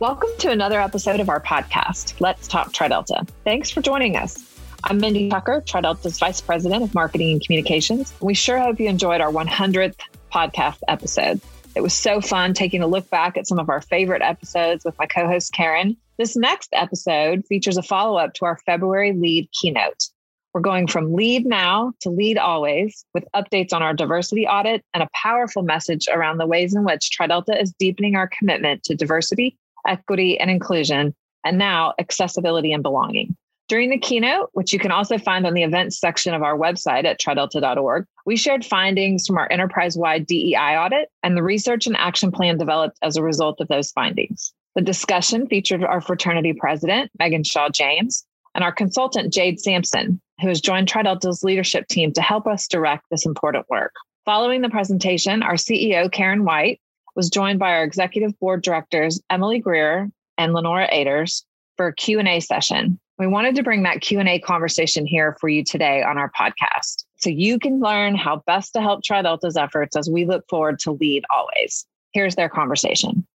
Welcome to another episode of our podcast, Let's Talk TriDelta. Thanks for joining us. I'm Mindy Tucker, TriDelta's Vice President of Marketing and Communications. We sure hope you enjoyed our 100th podcast episode. It was so fun taking a look back at some of our favorite episodes with my co host, Karen. This next episode features a follow up to our February lead keynote. We're going from lead now to lead always with updates on our diversity audit and a powerful message around the ways in which TriDelta is deepening our commitment to diversity equity, and inclusion, and now accessibility and belonging. During the keynote, which you can also find on the events section of our website at tridelta.org, we shared findings from our enterprise wide DEI audit and the research and action plan developed as a result of those findings. The discussion featured our fraternity president, Megan Shaw James, and our consultant, Jade Sampson, who has joined TriDelta's leadership team to help us direct this important work. Following the presentation, our CEO, Karen White, was joined by our executive board directors, Emily Greer and Lenora Aders, for a Q&A session. We wanted to bring that Q&A conversation here for you today on our podcast so you can learn how best to help TriDelta's efforts as we look forward to lead always. Here's their conversation.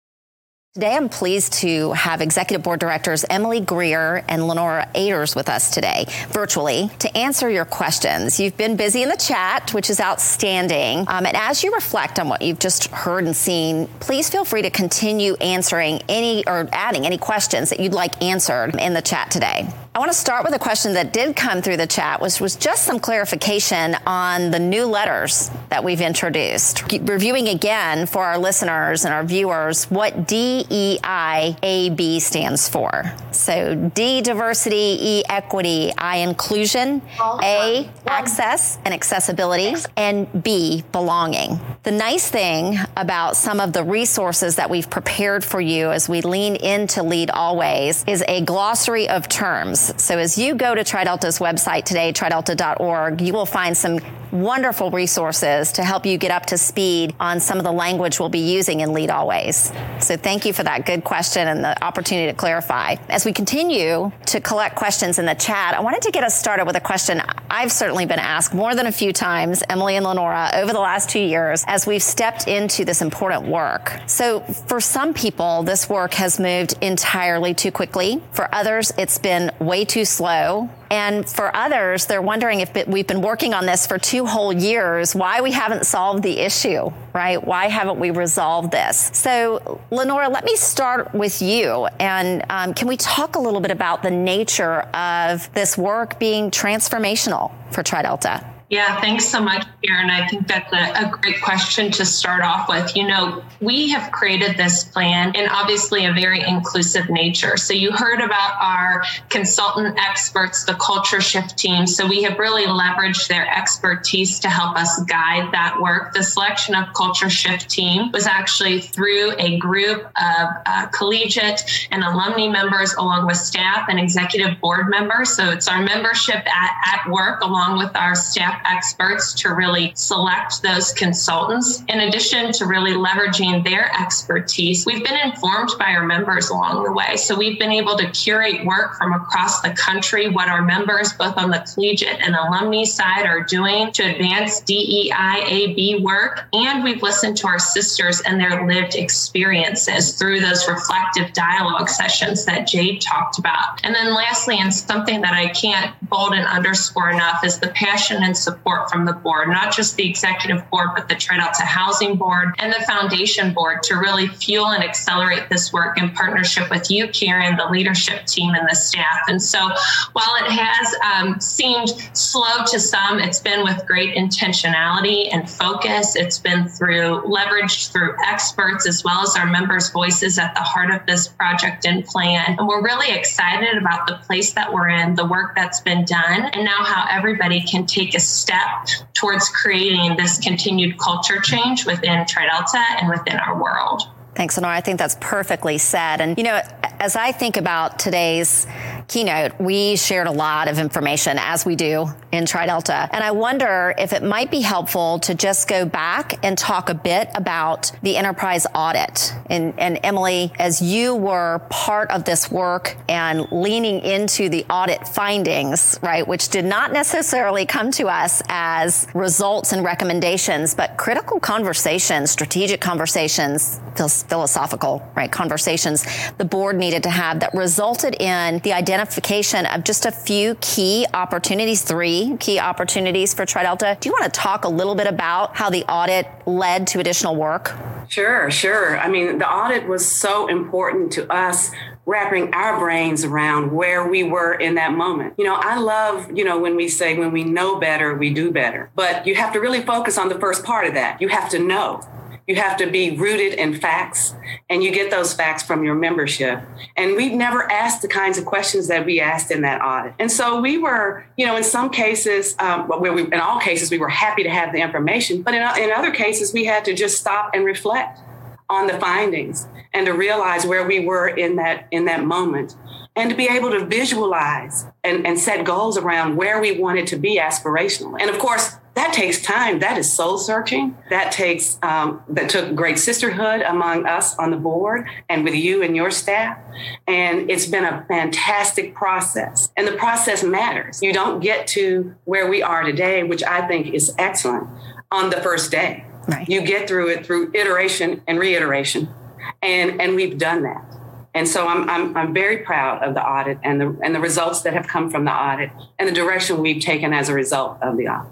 Today, I'm pleased to have Executive Board Directors Emily Greer and Lenora Aders with us today, virtually, to answer your questions. You've been busy in the chat, which is outstanding. Um, and as you reflect on what you've just heard and seen, please feel free to continue answering any or adding any questions that you'd like answered in the chat today. I want to start with a question that did come through the chat, which was just some clarification on the new letters that we've introduced. Reviewing again for our listeners and our viewers what DEIAB stands for. So D, diversity, E, equity, I, inclusion, A, access and accessibility, and B, belonging. The nice thing about some of the resources that we've prepared for you as we lean into Lead Always is a glossary of terms so as you go to TriDelta's website today, tridelta.org, you will find some wonderful resources to help you get up to speed on some of the language we'll be using in Lead Always. So thank you for that good question and the opportunity to clarify. As we continue to collect questions in the chat, I wanted to get us started with a question I've certainly been asked more than a few times, Emily and Lenora, over the last two years as we've stepped into this important work. So for some people, this work has moved entirely too quickly. For others, it's been way too slow. And for others, they're wondering if we've been working on this for two whole years, why we haven't solved the issue, right? Why haven't we resolved this? So, Lenora, let me start with you. And um, can we talk a little bit about the nature of this work being transformational for TriDelta? Yeah, thanks so much, Karen. I think that's a, a, great question to start off with. You know, we have created this plan in obviously a very inclusive nature. So you heard about our consultant experts, the culture shift team. So we have really leveraged their expertise to help us guide that work. The selection of culture shift team was actually through a group of uh, collegiate and alumni members along with staff and executive board members. So it's our membership at, at work along with our staff experts to really select those consultants. In addition to really leveraging their expertise, we've been informed by our members along the way. So we've been able to curate work from across the country, what our members, both on the collegiate and alumni side, are doing to advance DEIAB work. And we've listened to our sisters and their lived experiences through those reflective dialogue sessions that Jade talked about. And then lastly, and something that I can't bold and underscore enough is the passion and support from the board, not just the executive board, but the TriDelta Housing Board and the Foundation Board to really fuel and accelerate this work in partnership with you, Karen, the leadership team, and the staff. And so while it has um, seemed slow to some, it's been with great intentionality and focus. It's been through leveraged through experts as well as our members' voices at the heart of this project and plan. And we're really excited about the place that we're in, the work that's been done, and now how everybody can take a step towards creating this continued culture change within TriDelta and within our world. Thanks, Lenora. I think that's perfectly said. And, you know, as I think about today's keynote, we shared a lot of information as we do in TriDelta. And I wonder if it might be helpful to just go back and talk a bit about the enterprise audit. And, and Emily, as you were part of this work and leaning into the audit findings, right, which did not necessarily come to us as results and recommendations, but critical conversations, strategic conversations, philosophical, right, conversations the board needed to have that resulted in the identification of just a few key opportunities, three key opportunities for TriDelta. Do you want to talk a little bit about how the audit led to additional work? Sure, sure. I mean, the audit was so important to us wrapping our brains around where we were in that moment. You know, I love, you know, when we say when we know better, we do better. But you have to really focus on the first part of that. You have to know. You have to be rooted in facts, and you get those facts from your membership. And we've never asked the kinds of questions that we asked in that audit. And so we were, you know, in some cases, um, where we, in all cases, we were happy to have the information, but in, in other cases, we had to just stop and reflect on the findings and to realize where we were in that in that moment and to be able to visualize and, and set goals around where we wanted to be aspirational. And of course that takes time. That is soul searching. That takes um, that took great sisterhood among us on the board and with you and your staff. And it's been a fantastic process. And the process matters. You don't get to where we are today which i think is excellent on the first day. Right. You get through it through iteration and reiteration, and and we've done that. And so I'm, I'm, I'm very proud of the audit and the and the results that have come from the audit and the direction we've taken as a result of the audit.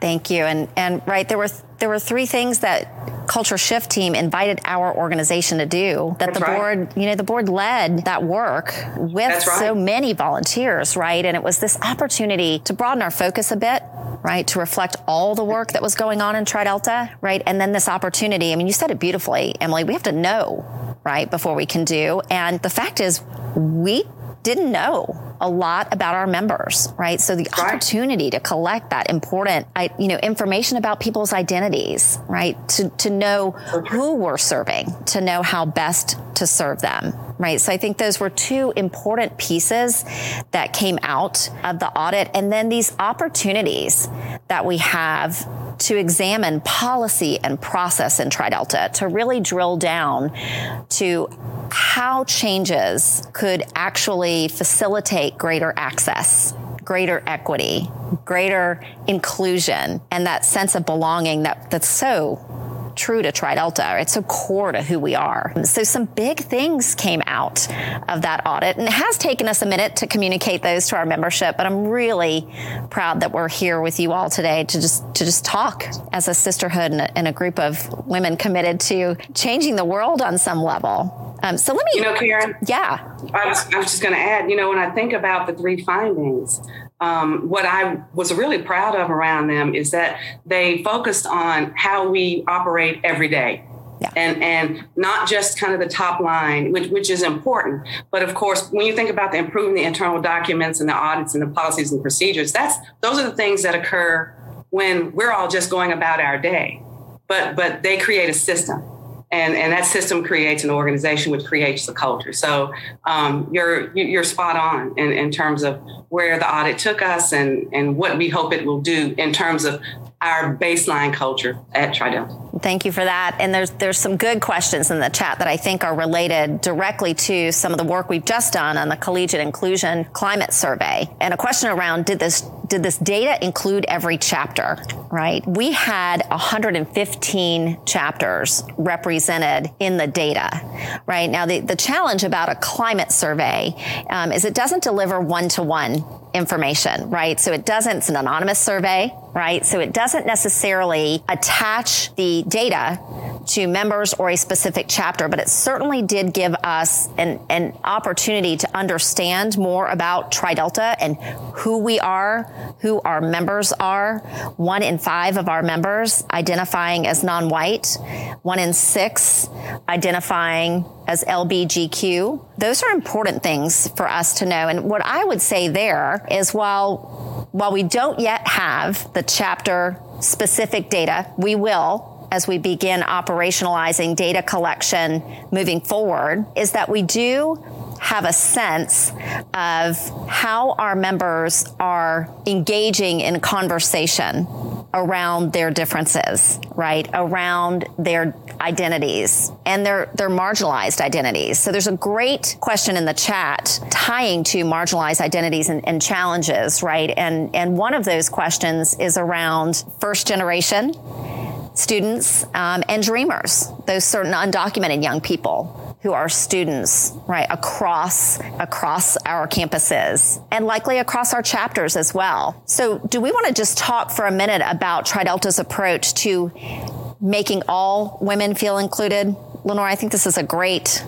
Thank you. And and right there were there were three things that culture shift team invited our organization to do that That's the board right. you know the board led that work with right. so many volunteers right and it was this opportunity to broaden our focus a bit right to reflect all the work that was going on in tridelta right and then this opportunity i mean you said it beautifully emily we have to know right before we can do. And the fact is we didn't know a lot about our members, right? So the right. opportunity to collect that important, you know, information about people's identities, right? To, to know who we're serving, to know how best to serve them, right? So I think those were two important pieces that came out of the audit. And then these opportunities that we have to examine policy and process in TriDelta to really drill down to how changes could actually facilitate greater access greater equity, greater inclusion, and that sense of belonging that, that's so true to TriDelta. It's so core to who we are. So some big things came out of that audit and it has taken us a minute to communicate those to our membership, but I'm really proud that we're here with you all today to just to just talk as a sisterhood and a, and a group of women committed to changing the world on some level. Um, so let me, you know, Karen. Yeah, I was, I was just going to add. You know, when I think about the three findings, um, what I was really proud of around them is that they focused on how we operate every day. Yeah. And and not just kind of the top line, which which is important, but of course, when you think about the improving the internal documents and the audits and the policies and procedures, that's those are the things that occur when we're all just going about our day. But but they create a system and and that system creates an organization which creates the culture. So um, you're you're spot on in, in terms of where the audit took us and and what we hope it will do in terms of our baseline culture at TriDelta. Thank you for that. And there's there's some good questions in the chat that I think are related directly to some of the work we've just done on the collegiate inclusion climate survey. And a question around did this did this data include every chapter, right? We had 115 chapters represented in the data, right? Now the, the challenge about a climate survey um, is it doesn't deliver one to one information, right? So it doesn't, it's an anonymous survey, right? So it doesn't necessarily attach the data to members or a specific chapter, but it certainly did give us an, an opportunity to understand more about TriDelta and who we are, who our members are. One in five of our members identifying as non-white, one in six identifying as LBGQ. Those are important things for us to know. And what I would say there is while, while we don't yet have the chapter specific data, we will as we begin operationalizing data collection moving forward, is that we do have a sense of how our members are engaging in conversation around their differences, right? Around their identities and their, their marginalized identities. So there's a great question in the chat tying to marginalized identities and, and challenges, right? And, and one of those questions is around first generation students um, and dreamers, those certain undocumented young people who are students, right, across, across our campuses and likely across our chapters as well. So do we want to just talk for a minute about TriDelta's approach to making all women feel included? Lenore, I think this is a great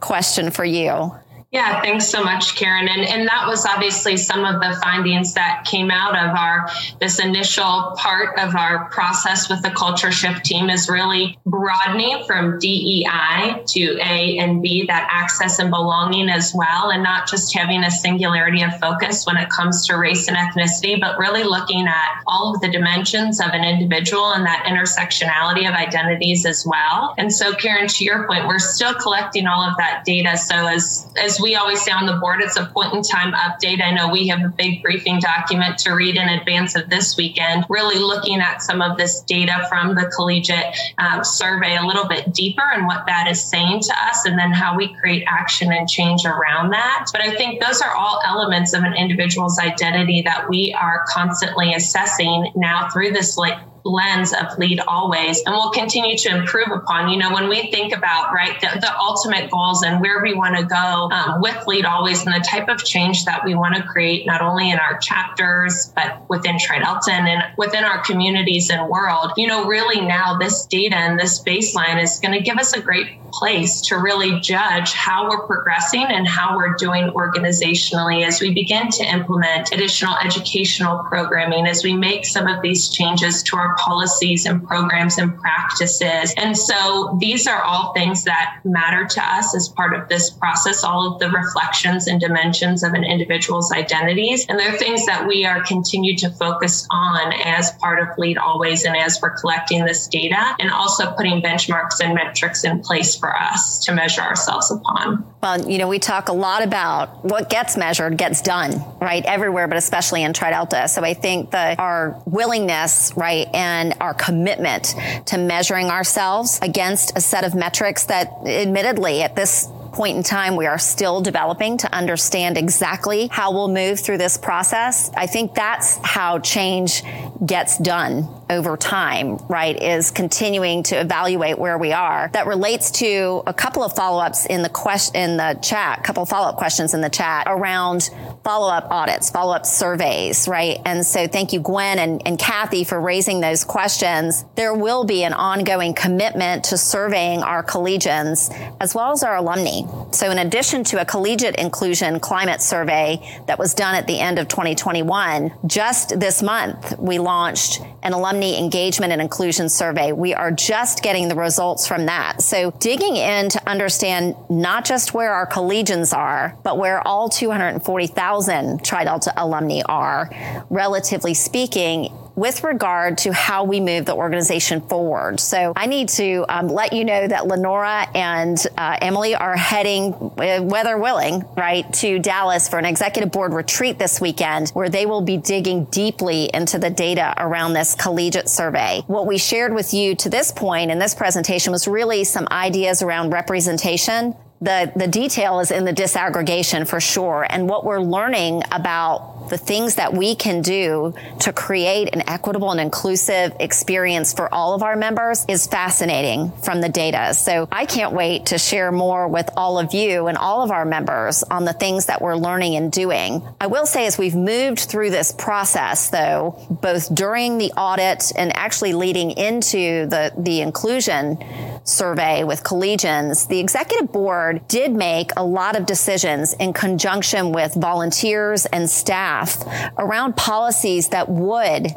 question for you. Yeah, thanks so much, Karen. And, and that was obviously some of the findings that came out of our this initial part of our process with the culture shift team is really broadening from DEI to A and B, that access and belonging as well, and not just having a singularity of focus when it comes to race and ethnicity, but really looking at all of the dimensions of an individual and that intersectionality of identities as well. And so, Karen, to your point, we're still collecting all of that data. So as as we always say on the board, it's a point in time update. I know we have a big briefing document to read in advance of this weekend, really looking at some of this data from the collegiate um, survey a little bit deeper and what that is saying to us, and then how we create action and change around that. But I think those are all elements of an individual's identity that we are constantly assessing now through this like lens of lead always and we'll continue to improve upon. You know when we think about right the, the ultimate goals and where we want to go um, with lead always and the type of change that we want to create not only in our chapters but within tridelta and within our communities and world you know really now this data and this baseline is going to give us a great place to really judge how we're progressing and how we're doing organizationally as we begin to implement additional educational programming, as we make some of these changes to our policies and programs and practices. And so these are all things that matter to us as part of this process, all of the reflections and dimensions of an individual's identities. And they're things that we are continued to focus on as part of Lead Always and as we're collecting this data and also putting benchmarks and metrics in place for us to measure ourselves upon. Well, you know, we talk a lot about what gets measured gets done, right? Everywhere, but especially in TriDelta. So I think that our willingness, right, and our commitment to measuring ourselves against a set of metrics that admittedly at this point in time, we are still developing to understand exactly how we'll move through this process. I think that's how change gets done over time, right? Is continuing to evaluate where we are. That relates to a couple of follow-ups in the question in the chat, a couple of follow-up questions in the chat around follow-up audits, follow-up surveys, right? And so thank you, Gwen and, and Kathy for raising those questions. There will be an ongoing commitment to surveying our collegians as well as our alumni. So in addition to a collegiate inclusion climate survey that was done at the end of 2021, just this month we launched an alumni engagement and inclusion survey. We are just getting the results from that. So digging in to understand not just where our collegians are, but where all 240,000 Tri Delta alumni are, relatively speaking, with regard to how we move the organization forward. So I need to um, let you know that Lenora and uh, Emily are heading, uh, weather willing, right, to Dallas for an executive board retreat this weekend where they will be digging deeply into the data around this collegiate survey. What we shared with you to this point in this presentation was really some ideas around representation, the, the detail is in the disaggregation for sure. And what we're learning about the things that we can do to create an equitable and inclusive experience for all of our members is fascinating from the data. So I can't wait to share more with all of you and all of our members on the things that we're learning and doing. I will say as we've moved through this process though, both during the audit and actually leading into the, the inclusion survey with collegians, the executive board did make a lot of decisions in conjunction with volunteers and staff around policies that would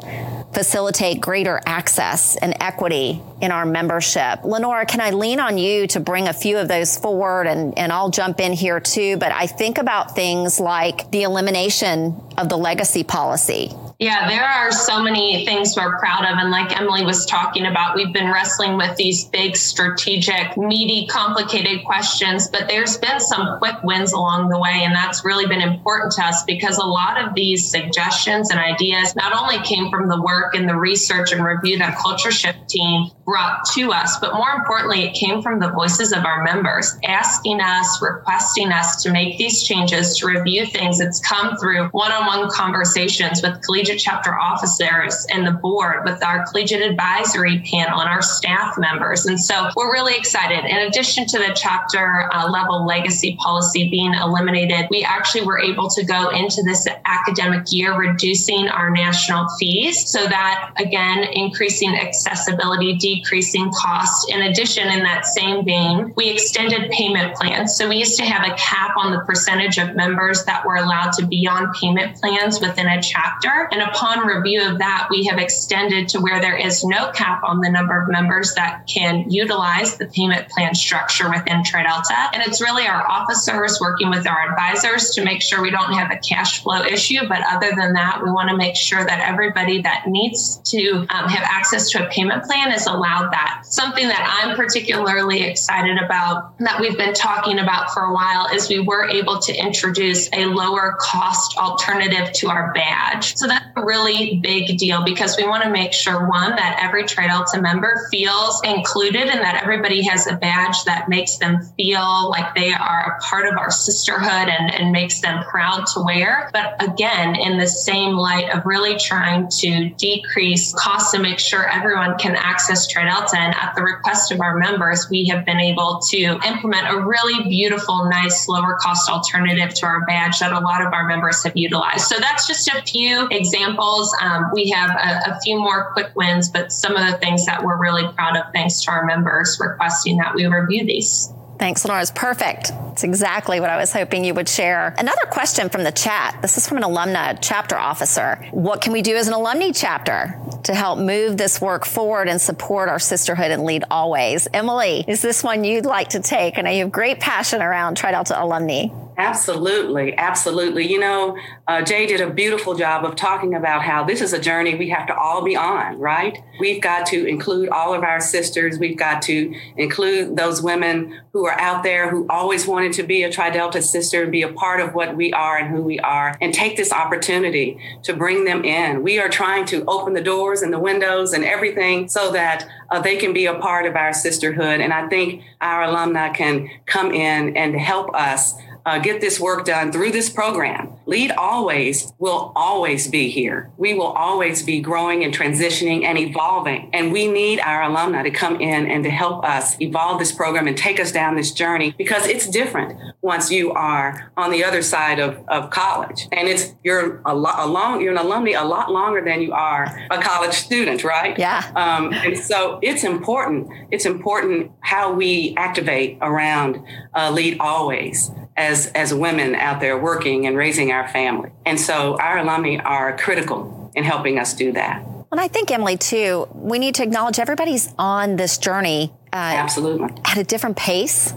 facilitate greater access and equity in our membership. Lenora, can I lean on you to bring a few of those forward and, and I'll jump in here too, but I think about things like the elimination of the legacy policy Yeah, there are so many things we're proud of. And like Emily was talking about, we've been wrestling with these big, strategic, meaty, complicated questions, but there's been some quick wins along the way. And that's really been important to us because a lot of these suggestions and ideas not only came from the work and the research and review that Culture Shift team brought to us, but more importantly, it came from the voices of our members asking us, requesting us to make these changes, to review things. It's come through one on one conversations with collegiate chapter officers and the board, with our collegiate advisory panel and our staff members. And so we're really excited. In addition to the chapter uh, level legacy policy being eliminated, we actually were able to go into this academic year reducing our national fees so that, again, increasing accessibility, cost. In addition, in that same vein, we extended payment plans. So we used to have a cap on the percentage of members that were allowed to be on payment plans within a chapter. And upon review of that, we have extended to where there is no cap on the number of members that can utilize the payment plan structure within TriDelta. And it's really our officers working with our advisors to make sure we don't have a cash flow issue. But other than that, we want to make sure that everybody that needs to um, have access to a payment plan is allowed that. Something that I'm particularly excited about that we've been talking about for a while is we were able to introduce a lower cost alternative to our badge. So that's a really big deal because we want to make sure one that every TriDelta member feels included and that everybody has a badge that makes them feel like they are a part of our sisterhood and, and makes them proud to wear. But again, in the same light of really trying to decrease costs and make sure everyone can access TriDelta. And at the request of our members, we have been able to implement a really beautiful, nice, lower cost alternative to our badge that a lot of our members have utilized. So that's just a few examples. Um, we have a, a few more quick wins, but some of the things that we're really proud of thanks to our members requesting that we review these. Thanks, Laura. It's perfect. It's exactly what I was hoping you would share. Another question from the chat. This is from an alumna chapter officer. What can we do as an alumni chapter to help move this work forward and support our sisterhood and lead always? Emily, is this one you'd like to take? I know you have great passion around TriDelta alumni. Absolutely, absolutely. You know, uh, Jade did a beautiful job of talking about how this is a journey we have to all be on, right? We've got to include all of our sisters. We've got to include those women who are out there who always wanted to be a Tri Delta sister and be a part of what we are and who we are, and take this opportunity to bring them in. We are trying to open the doors and the windows and everything so that uh, they can be a part of our sisterhood. And I think our alumni can come in and help us uh, get this work done through this program. Lead Always will always be here. We will always be growing and transitioning and evolving. And we need our alumni to come in and to help us evolve this program and take us down this journey because it's different once you are on the other side of, of college. And it's you're a, lot, you're an alumni a lot longer than you are a college student, right? Yeah. Um, and so it's important. It's important how we activate around uh, Lead Always as as women out there working and raising our family. And so our alumni are critical in helping us do that. And I think Emily too, we need to acknowledge everybody's on this journey uh, absolutely. at a different pace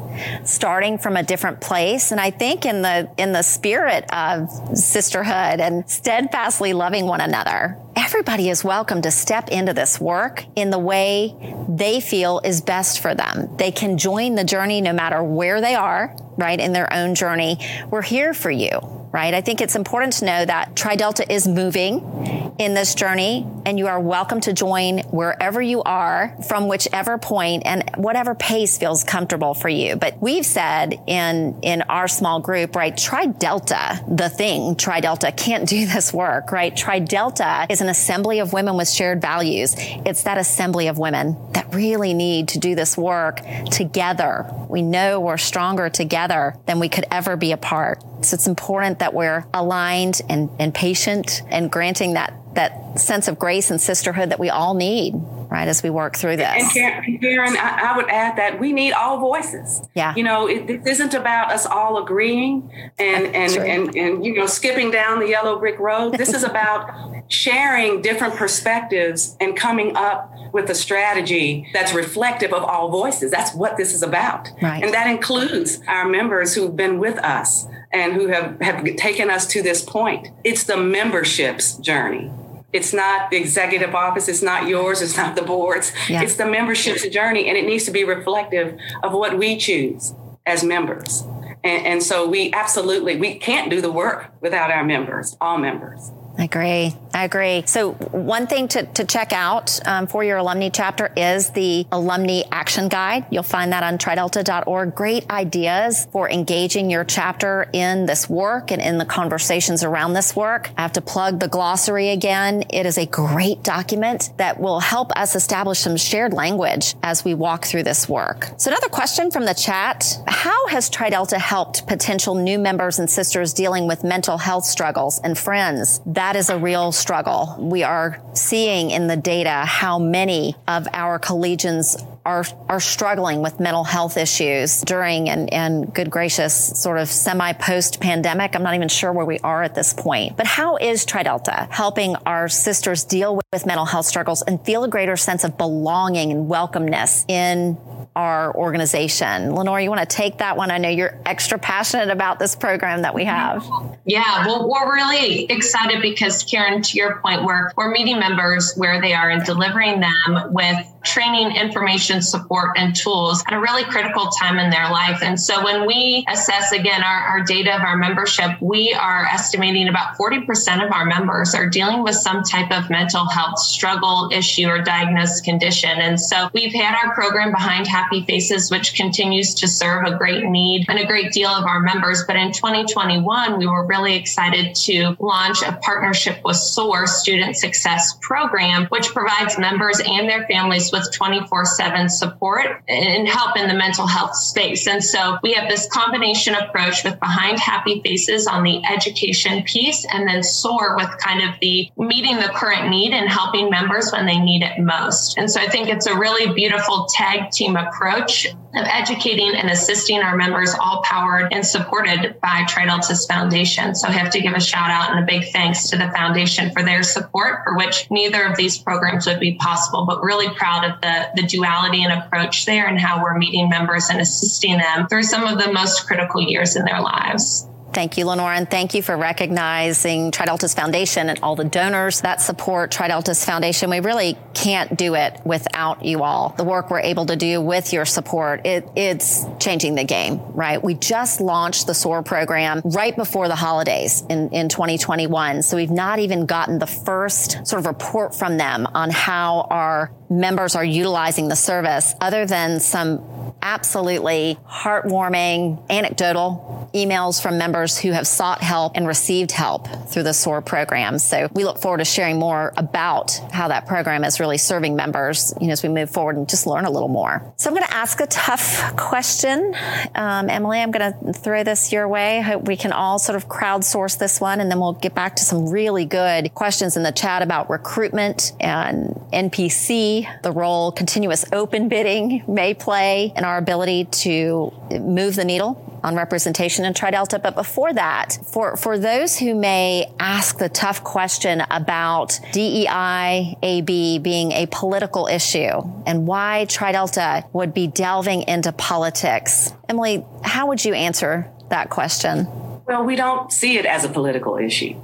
starting from a different place. And i think in the in the spirit of sisterhood and steadfastly loving one another everybody is welcome to step into this work in the way they feel is best for them. They can join the journey no matter where they are right in their own journey. We're here for you right? I think it's important to know that TriDelta is moving in this journey and you are welcome to join wherever you are from whichever point and whatever pace feels comfortable for you. But we've said in, in our small group, right? TriDelta, the thing, TriDelta can't do this work, right? TriDelta is an assembly of women with shared values. It's that assembly of women that really need to do this work together. We know we're stronger together than we could ever be apart. So it's important that we're aligned and, and patient and granting that that sense of grace and sisterhood that we all need, right, as we work through this. And Karen, Karen I, I, would add that we need all voices. Yeah. You know, it, it isn't about us all agreeing and and, and and you know skipping down the yellow brick road. This is about sharing different perspectives and coming up with a strategy that's reflective of all voices. That's what this is about. Right. And that includes our members who've been with us and who have, have taken us to this point. It's the membership's journey. It's not the executive office. It's not yours. It's not the board's. Yeah. It's the membership's journey, and it needs to be reflective of what we choose as members. And, and so we absolutely we can't do the work without our members, all members. I agree. I agree. So, one thing to, to check out um, for your alumni chapter is the Alumni Action Guide. You'll find that on tridelta.org. Great ideas for engaging your chapter in this work and in the conversations around this work. I have to plug the glossary again. It is a great document that will help us establish some shared language as we walk through this work. So, another question from the chat How has Tridelta helped potential new members and sisters dealing with mental health struggles and friends? That is a real struggle. We are seeing in the data how many of our collegians are are struggling with mental health issues during and, and good gracious sort of semi post pandemic. I'm not even sure where we are at this point. But how is Tridelta helping our sisters deal with, with mental health struggles and feel a greater sense of belonging and welcomeness in our organization. Lenore, you want to take that one? I know you're extra passionate about this program that we have. Yeah, well, we're really excited because, Karen, to your point, we're, we're meeting members where they are and delivering them with training, information, support, and tools at a really critical time in their life. And so when we assess again our, our data of our membership, we are estimating about 40% of our members are dealing with some type of mental health struggle, issue, or diagnosed condition. And so we've had our program behind Happy Faces, which continues to serve a great need and a great deal of our members. But in 2021, we were really excited to launch a partnership with SOAR Student Success Program, which provides members and their families with 24 7 support and help in the mental health space. And so we have this combination approach with Behind Happy Faces on the education piece and then SOAR with kind of the meeting the current need and helping members when they need it most. And so I think it's a really beautiful tag team approach of educating and assisting our members, all powered and supported by Tridelta's Foundation. So I have to give a shout out and a big thanks to the foundation for their support, for which neither of these programs would be possible, but really proud of the, the duality and approach there and how we're meeting members and assisting them through some of the most critical years in their lives. Thank you, Lenore, and thank you for recognizing Tridelta's Foundation and all the donors that support Tridelta's Foundation. We really can't do it without you all. The work we're able to do with your support, it, it's changing the game, right? We just launched the SOAR program right before the holidays in, in 2021. So we've not even gotten the first sort of report from them on how our members are utilizing the service other than some absolutely heartwarming, anecdotal emails from members who have sought help and received help through the SOAR program. So we look forward to sharing more about how that program is really serving members, you know, as we move forward and just learn a little more. So I'm going to ask a tough question. Um, Emily, I'm going to throw this your way. I hope we can all sort of crowdsource this one and then we'll get back to some really good questions in the chat about recruitment and NPC, the role continuous open bidding may play in our our ability to move the needle on representation in Tridelta. But before that, for, for those who may ask the tough question about DEI AB being a political issue and why Tridelta would be delving into politics, Emily, how would you answer that question? Well, we don't see it as a political issue.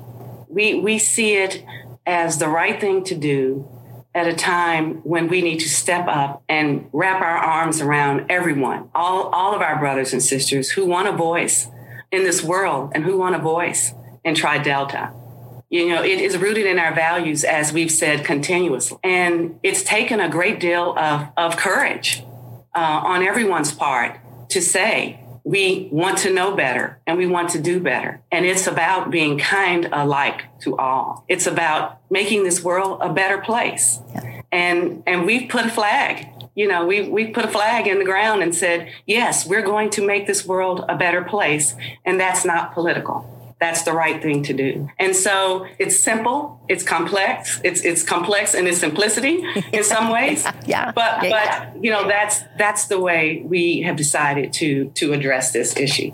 We, we see it as the right thing to do at a time when we need to step up and wrap our arms around everyone, all, all of our brothers and sisters who want a voice in this world and who want a voice in Tri Delta. You know, it is rooted in our values, as we've said continuously. And it's taken a great deal of, of courage uh, on everyone's part to say, we want to know better and we want to do better. And it's about being kind alike to all. It's about making this world a better place. Yeah. And and we've put a flag. You know, we we put a flag in the ground and said, yes, we're going to make this world a better place. And that's not political that's the right thing to do. And so it's simple, it's complex, it's it's complex in its simplicity in some ways. yeah. But yeah, but you know that's that's the way we have decided to to address this issue.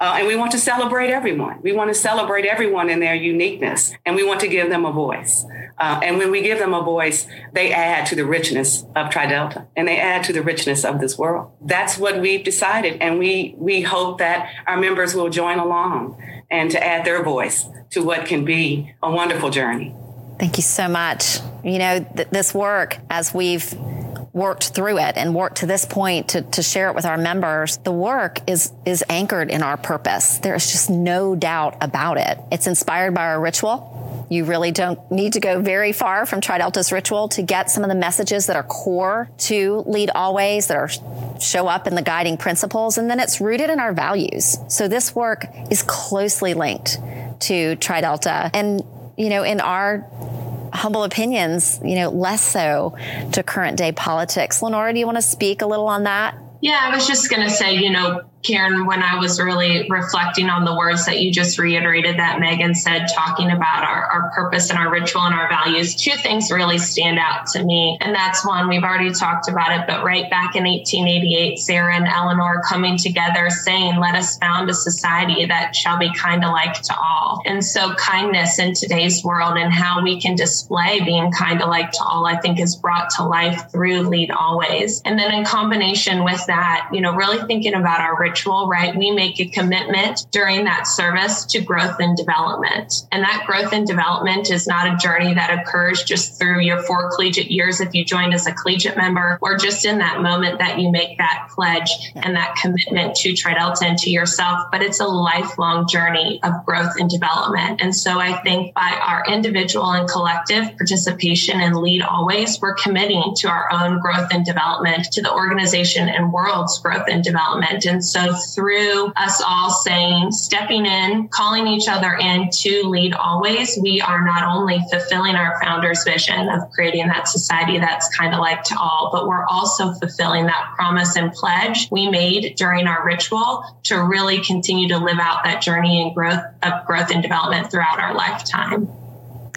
Uh, and we want to celebrate everyone. We want to celebrate everyone in their uniqueness, and we want to give them a voice. Uh, and when we give them a voice, they add to the richness of Tridelta, and they add to the richness of this world. That's what we've decided, and we we hope that our members will join along and to add their voice to what can be a wonderful journey. Thank you so much. You know, th- this work, as we've worked through it and worked to this point to, to share it with our members, the work is is anchored in our purpose. There is just no doubt about it. It's inspired by our ritual. You really don't need to go very far from Tri Delta's ritual to get some of the messages that are core to Lead Always, that are show up in the guiding principles, and then it's rooted in our values. So this work is closely linked to Tri Delta, and you know, in our humble opinions, you know, less so to current day politics. Lenora, do you want to speak a little on that? Yeah, I was just going to say, you know, Karen, when I was really reflecting on the words that you just reiterated that Megan said, talking about our, our purpose and our ritual and our values, two things really stand out to me. And that's one, we've already talked about it, but right back in 1888, Sarah and Eleanor coming together saying, let us found a society that shall be kind alike to all. And so kindness in today's world and how we can display being kind alike to all, I think is brought to life through Lead Always. And then in combination with that, you know, really thinking about our ritual, right? We make a commitment during that service to growth and development. And that growth and development is not a journey that occurs just through your four collegiate years if you joined as a collegiate member or just in that moment that you make that pledge and that commitment to Tri Delta and to yourself, but it's a lifelong journey of growth and development. And so I think by our individual and collective participation and lead always, we're committing to our own growth and development, to the organization and world's growth and development. And so so through us all saying, stepping in, calling each other in to lead always, we are not only fulfilling our founder's vision of creating that society that's kind of like to all, but we're also fulfilling that promise and pledge we made during our ritual to really continue to live out that journey and growth of growth and development throughout our lifetime.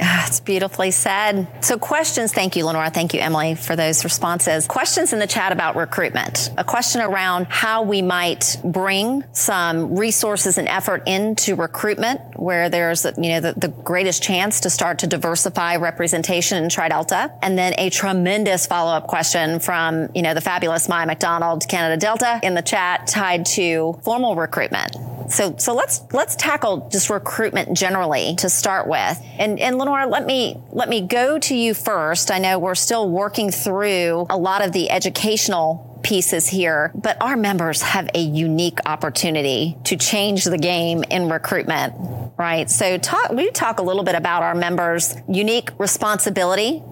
Ah, it's beautifully said. So, questions. Thank you, Lenora. Thank you, Emily, for those responses. Questions in the chat about recruitment. A question around how we might bring some resources and effort into recruitment where there's, you know, the, the greatest chance to start to diversify representation in Tri Delta. And then a tremendous follow up question from, you know, the fabulous Maya McDonald, Canada Delta in the chat tied to formal recruitment. So, so let's let's tackle just recruitment generally to start with. And and Lenora, let me let me go to you first. I know we're still working through a lot of the educational pieces here, but our members have a unique opportunity to change the game in recruitment, right? So talk we talk a little bit about our members' unique responsibility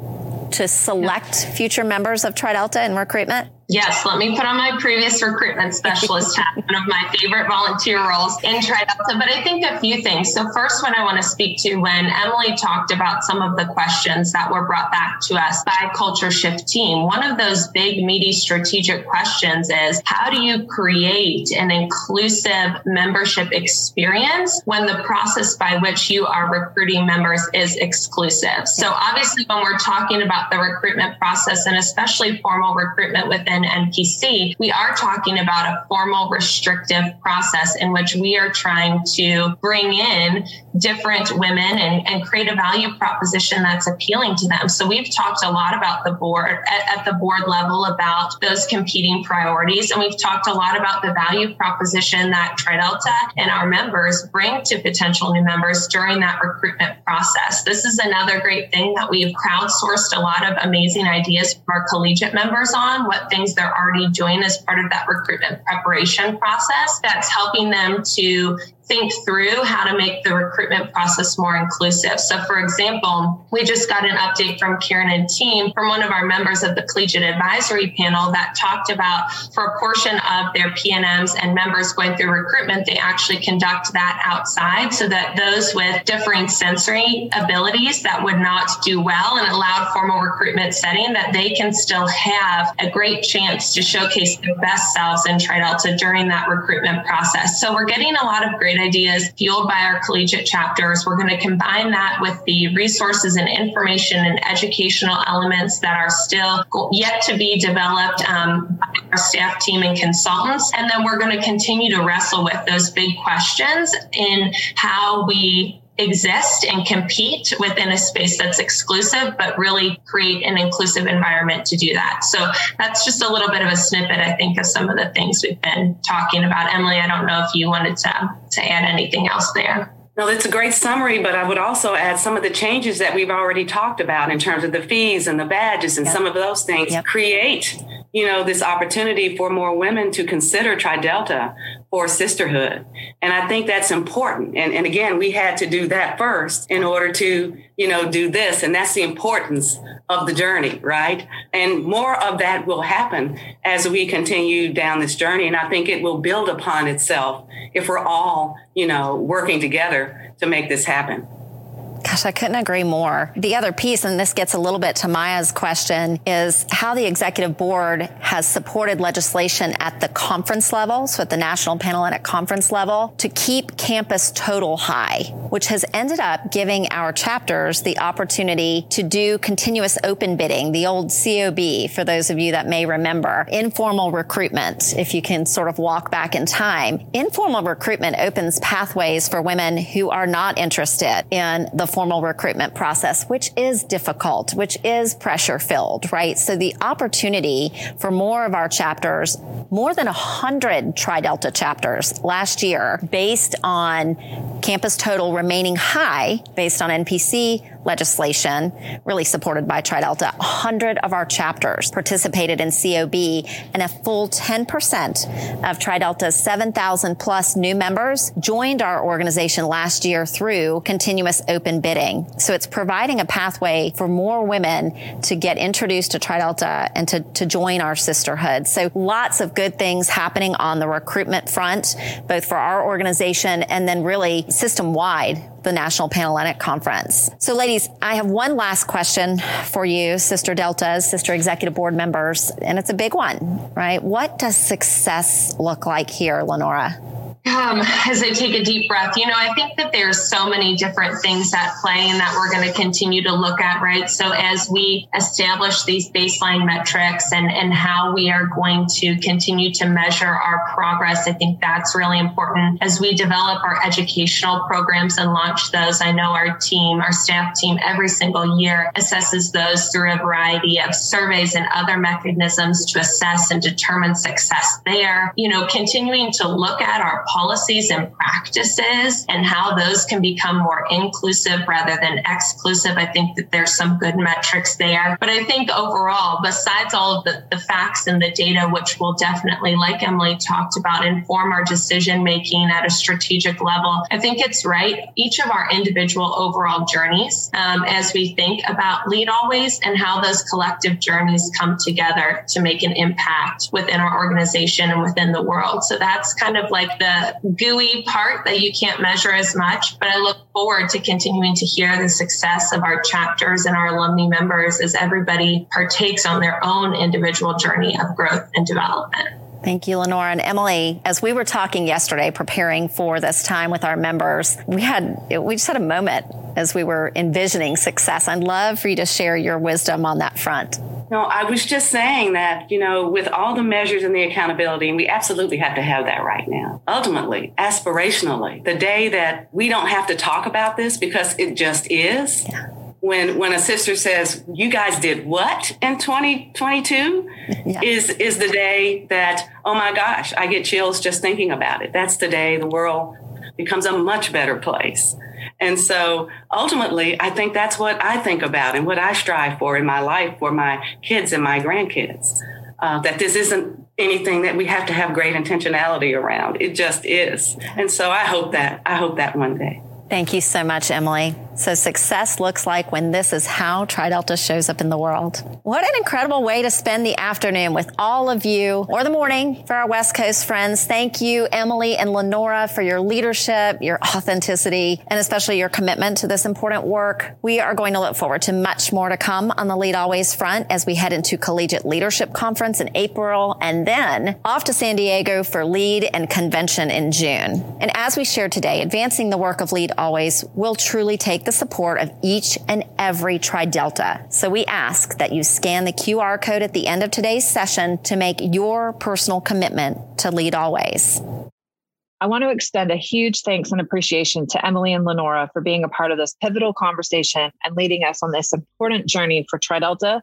to select future members of Tri Delta in recruitment? Yes, let me put on my previous recruitment specialist hat, one of my favorite volunteer roles in Tri Delta. But I think a few things. So, first, what I want to speak to when Emily talked about some of the questions that were brought back to us by Culture Shift team, one of those big, meaty strategic questions is how do you create an inclusive membership experience when the process by which you are recruiting members is exclusive? So, obviously, when we're talking about the recruitment process and especially formal recruitment within NPC, we are talking about a formal restrictive process in which we are trying to bring in different women and, and create a value proposition that's appealing to them. So we've talked a lot about the board at, at the board level about those competing priorities. And we've talked a lot about the value proposition that TriDelta and our members bring to potential new members during that recruitment process. This is another great thing that we've crowdsourced a lot of amazing ideas from our collegiate members on, what things things they're already doing as part of that recruitment preparation process that's helping them to think through how to make the recruitment process more inclusive. So, for example, we just got an update from Karen and team from one of our members of the collegiate advisory panel that talked about for a portion of their PNMs and members going through recruitment, they actually conduct that outside so that those with differing sensory abilities that would not do well in a loud formal recruitment setting, that they can still have a great chance to showcase their best selves in Tri Delta during that recruitment process. So, we're getting a lot of great ideas fueled by our collegiate chapters. We're going to combine that with the resources and information and educational elements that are still yet to be developed um, by our staff team and consultants. And then we're going to continue to wrestle with those big questions in how we exist and compete within a space that's exclusive, but really create an inclusive environment to do that. So that's just a little bit of a snippet, I think, of some of the things we've been talking about. Emily, I don't know if you wanted to, to add anything else there. No, that's a great summary, but I would also add some of the changes that we've already talked about in terms of the fees and the badges and yep. some of those things yep. create, you know, this opportunity for more women to consider TriDelta for sisterhood. And I think that's important. And, and again, we had to do that first in order to, you know, do this. And that's the importance of the journey, right? And more of that will happen as we continue down this journey. And I think it will build upon itself if we're all, you know, working together to make this happen. Gosh, I couldn't agree more. The other piece, and this gets a little bit to Maya's question, is how the executive board has supported legislation at the conference level, so at the National Panhellenic Conference level, to keep campus total high, which has ended up giving our chapters the opportunity to do continuous open bidding, the old COB, for those of you that may remember, informal recruitment, if you can sort of walk back in time. Informal recruitment opens pathways for women who are not interested in the formal recruitment process, which is difficult, which is pressure filled, right? So the opportunity for more of our chapters, more than a hundred Tri-Delta chapters last year based on campus total remaining high based on NPC legislation, really supported by TriDelta, 100 of our chapters participated in COB and a full 10% of TriDelta's 7,000 plus new members joined our organization last year through continuous open bidding. So it's providing a pathway for more women to get introduced to TriDelta and to, to join our sisterhood. So lots of good things happening on the recruitment front, both for our organization and then really system wide the National Panhellenic Conference. So, ladies, I have one last question for you, Sister Deltas, Sister Executive Board members, and it's a big one, right? What does success look like here, Lenora? Um, as I take a deep breath, you know, I think that there's so many different things at play and that we're going to continue to look at, right? So as we establish these baseline metrics and, and how we are going to continue to measure our progress, I think that's really important as we develop our educational programs and launch those. I know our team, our staff team, every single year assesses those through a variety of surveys and other mechanisms to assess and determine success there. You know, continuing to look at our policies and practices and how those can become more inclusive rather than exclusive. I think that there's some good metrics there. But I think overall, besides all of the, the facts and the data, which will definitely, like Emily talked about, inform our decision making at a strategic level, I think it's right. Each of our individual overall journeys, um, as we think about Lead Always and how those collective journeys come together to make an impact within our organization and within the world. So that's kind of like the gooey part that you can't measure as much, but I look forward to continuing to hear the success of our chapters and our alumni members as everybody partakes on their own individual journey of growth and development. Thank you, Lenora and Emily. As we were talking yesterday, preparing for this time with our members, we had we just had a moment as we were envisioning success. I'd love for you to share your wisdom on that front. No, I was just saying that, you know, with all the measures and the accountability, and we absolutely have to have that right now. Ultimately, aspirationally, the day that we don't have to talk about this because it just is. Yeah. When, when a sister says you guys did what in 2022 yeah. is is the day that oh my gosh I get chills just thinking about it that's the day the world becomes a much better place and so ultimately, I think that's what I think about and what I strive for in my life for my kids and my grandkids. Uh, that this isn't anything that we have to have great intentionality around. It just is. And so I hope that, I hope that one day. Thank you so much, Emily. So, success looks like when this is how TriDelta shows up in the world. What an incredible way to spend the afternoon with all of you, or the morning for our West Coast friends. Thank you, Emily and Lenora, for your leadership, your authenticity, and especially your commitment to this important work. We are going to look forward to much more to come on the Lead Always front as we head into Collegiate Leadership Conference in April and then off to San Diego for Lead and Convention in June. And as we shared today, advancing the work of Lead Always will truly take the support of each and every TriDelta. So we ask that you scan the QR code at the end of today's session to make your personal commitment to lead always. I want to extend a huge thanks and appreciation to Emily and Lenora for being a part of this pivotal conversation and leading us on this important journey for TriDelta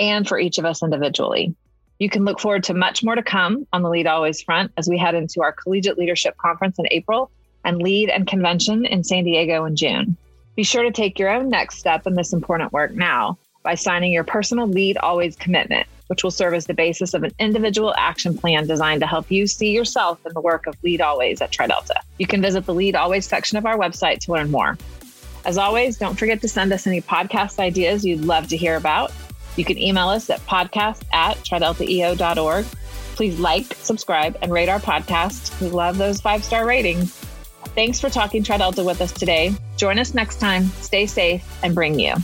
and for each of us individually. You can look forward to much more to come on the Lead Always front as we head into our Collegiate Leadership Conference in April and lead and convention in San Diego in June. Be sure to take your own next step in this important work now by signing your personal Lead Always commitment, which will serve as the basis of an individual action plan designed to help you see yourself in the work of Lead Always at TriDelta. You can visit the Lead Always section of our website to learn more. As always, don't forget to send us any podcast ideas you'd love to hear about. You can email us at podcast at trideltaeo.org. Please like, subscribe, and rate our podcast. We love those five star ratings. Thanks for talking TriDelta with us today. Join us next time. Stay safe and bring you.